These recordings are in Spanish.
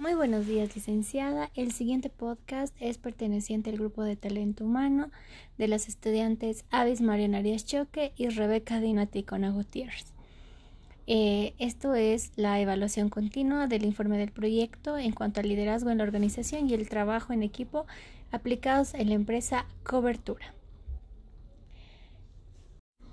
Muy buenos días, licenciada. El siguiente podcast es perteneciente al grupo de talento humano de las estudiantes Avis Mariana Arias Choque y Rebeca Dinaticona Gutiérrez. Eh, esto es la evaluación continua del informe del proyecto en cuanto al liderazgo en la organización y el trabajo en equipo aplicados en la empresa Cobertura.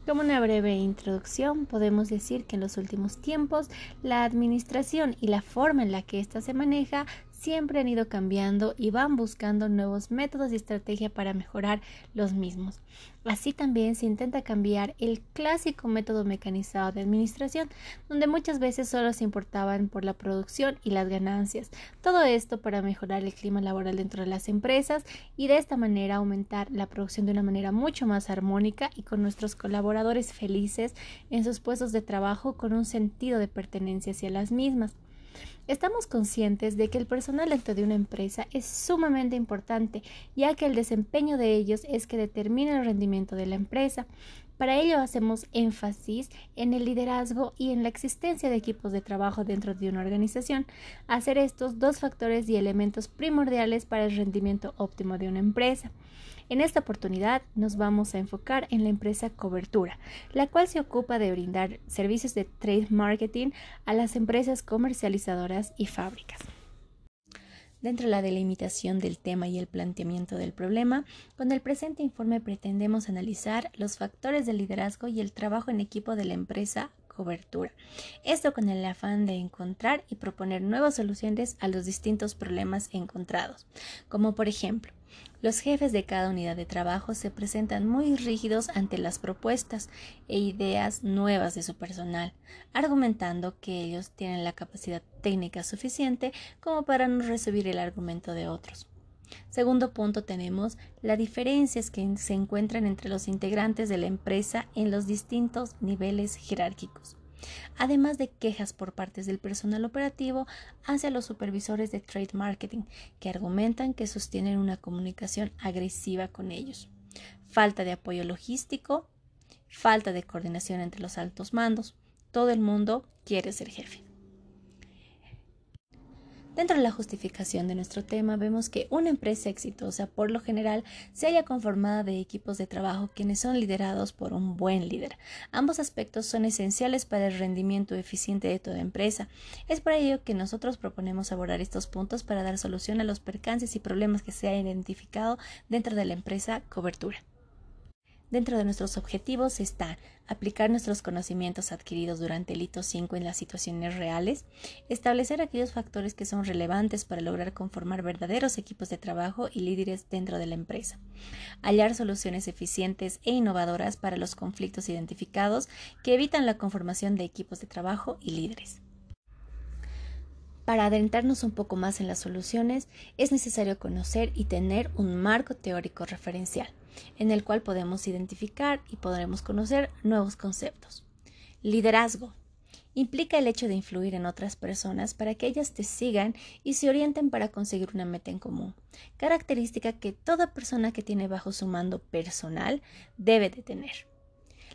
Como una breve introducción, podemos decir que en los últimos tiempos la administración y la forma en la que ésta se maneja siempre han ido cambiando y van buscando nuevos métodos y estrategia para mejorar los mismos. Así también se intenta cambiar el clásico método mecanizado de administración, donde muchas veces solo se importaban por la producción y las ganancias. Todo esto para mejorar el clima laboral dentro de las empresas y de esta manera aumentar la producción de una manera mucho más armónica y con nuestros colaboradores felices en sus puestos de trabajo con un sentido de pertenencia hacia las mismas. Estamos conscientes de que el personal dentro de una empresa es sumamente importante, ya que el desempeño de ellos es que determina el rendimiento de la empresa. Para ello hacemos énfasis en el liderazgo y en la existencia de equipos de trabajo dentro de una organización, hacer estos dos factores y elementos primordiales para el rendimiento óptimo de una empresa. En esta oportunidad nos vamos a enfocar en la empresa Cobertura, la cual se ocupa de brindar servicios de trade marketing a las empresas comercializadoras y fábricas. Dentro de la delimitación del tema y el planteamiento del problema, con el presente informe pretendemos analizar los factores de liderazgo y el trabajo en equipo de la empresa cobertura. Esto con el afán de encontrar y proponer nuevas soluciones a los distintos problemas encontrados, como por ejemplo, los jefes de cada unidad de trabajo se presentan muy rígidos ante las propuestas e ideas nuevas de su personal, argumentando que ellos tienen la capacidad técnica suficiente como para no recibir el argumento de otros. Segundo punto tenemos las diferencias que se encuentran entre los integrantes de la empresa en los distintos niveles jerárquicos además de quejas por partes del personal operativo hacia los supervisores de trade marketing, que argumentan que sostienen una comunicación agresiva con ellos. Falta de apoyo logístico, falta de coordinación entre los altos mandos. Todo el mundo quiere ser jefe. Dentro de la justificación de nuestro tema vemos que una empresa exitosa por lo general se halla conformada de equipos de trabajo quienes son liderados por un buen líder. Ambos aspectos son esenciales para el rendimiento eficiente de toda empresa. Es por ello que nosotros proponemos abordar estos puntos para dar solución a los percances y problemas que se han identificado dentro de la empresa cobertura. Dentro de nuestros objetivos está aplicar nuestros conocimientos adquiridos durante el hito 5 en las situaciones reales, establecer aquellos factores que son relevantes para lograr conformar verdaderos equipos de trabajo y líderes dentro de la empresa, hallar soluciones eficientes e innovadoras para los conflictos identificados que evitan la conformación de equipos de trabajo y líderes. Para adentrarnos un poco más en las soluciones, es necesario conocer y tener un marco teórico referencial, en el cual podemos identificar y podremos conocer nuevos conceptos. Liderazgo implica el hecho de influir en otras personas para que ellas te sigan y se orienten para conseguir una meta en común, característica que toda persona que tiene bajo su mando personal debe de tener.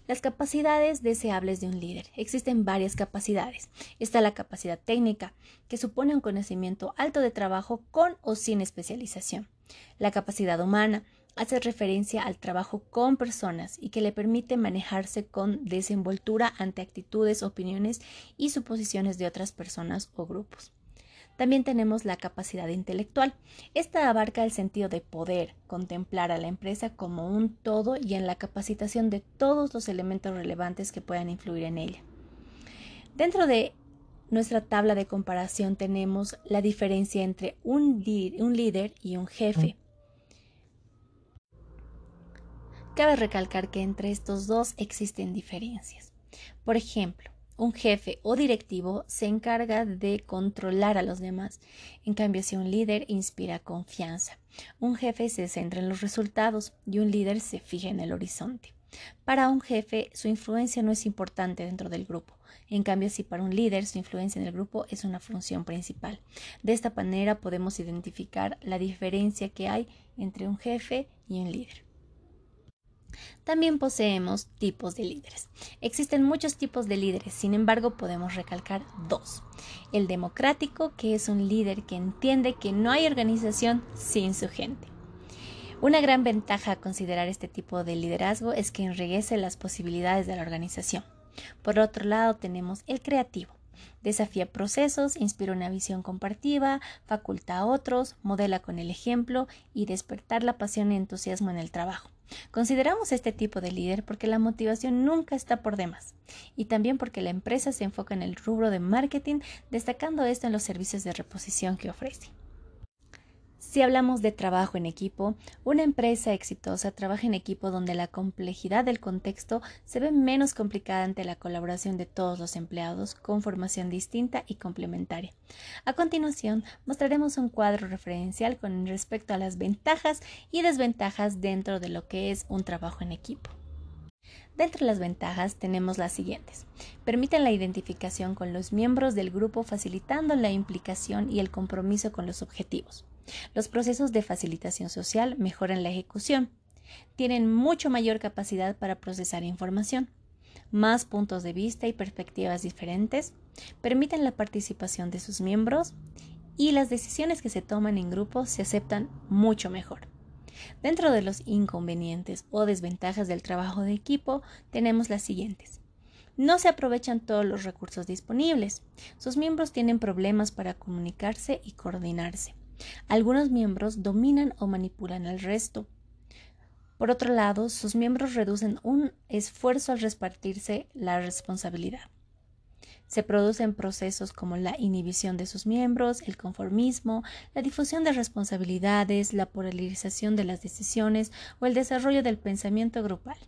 Las capacidades deseables de un líder. Existen varias capacidades. Está la capacidad técnica, que supone un conocimiento alto de trabajo con o sin especialización. La capacidad humana hace referencia al trabajo con personas y que le permite manejarse con desenvoltura ante actitudes, opiniones y suposiciones de otras personas o grupos. También tenemos la capacidad intelectual. Esta abarca el sentido de poder contemplar a la empresa como un todo y en la capacitación de todos los elementos relevantes que puedan influir en ella. Dentro de nuestra tabla de comparación tenemos la diferencia entre un, líder y un jefe. Cabe recalcar que entre estos dos existen diferencias. Por ejemplo, un jefe o directivo se encarga de controlar a los demás. En cambio, si un líder inspira confianza, un jefe se centra en los resultados y un líder se fija en el horizonte. Para un jefe, su influencia no es importante dentro del grupo. En cambio, si para un líder su influencia en el grupo es una función principal. De esta manera podemos identificar la diferencia que hay entre un jefe y un líder. También poseemos tipos de líderes. Existen muchos tipos de líderes, sin embargo podemos recalcar dos. El democrático, que es un líder que entiende que no hay organización sin su gente. Una gran ventaja a considerar este tipo de liderazgo es que enriquece las posibilidades de la organización. Por otro lado tenemos el creativo. Desafía procesos, inspira una visión compartida, faculta a otros, modela con el ejemplo y despertar la pasión y entusiasmo en el trabajo. Consideramos este tipo de líder porque la motivación nunca está por demás y también porque la empresa se enfoca en el rubro de marketing, destacando esto en los servicios de reposición que ofrece. Si hablamos de trabajo en equipo, una empresa exitosa trabaja en equipo donde la complejidad del contexto se ve menos complicada ante la colaboración de todos los empleados con formación distinta y complementaria. A continuación, mostraremos un cuadro referencial con respecto a las ventajas y desventajas dentro de lo que es un trabajo en equipo. Dentro de las ventajas tenemos las siguientes. Permiten la identificación con los miembros del grupo facilitando la implicación y el compromiso con los objetivos. Los procesos de facilitación social mejoran la ejecución. Tienen mucho mayor capacidad para procesar información. Más puntos de vista y perspectivas diferentes. Permiten la participación de sus miembros y las decisiones que se toman en grupo se aceptan mucho mejor. Dentro de los inconvenientes o desventajas del trabajo de equipo tenemos las siguientes. No se aprovechan todos los recursos disponibles. Sus miembros tienen problemas para comunicarse y coordinarse. Algunos miembros dominan o manipulan al resto. Por otro lado, sus miembros reducen un esfuerzo al repartirse la responsabilidad. Se producen procesos como la inhibición de sus miembros, el conformismo, la difusión de responsabilidades, la polarización de las decisiones o el desarrollo del pensamiento grupal.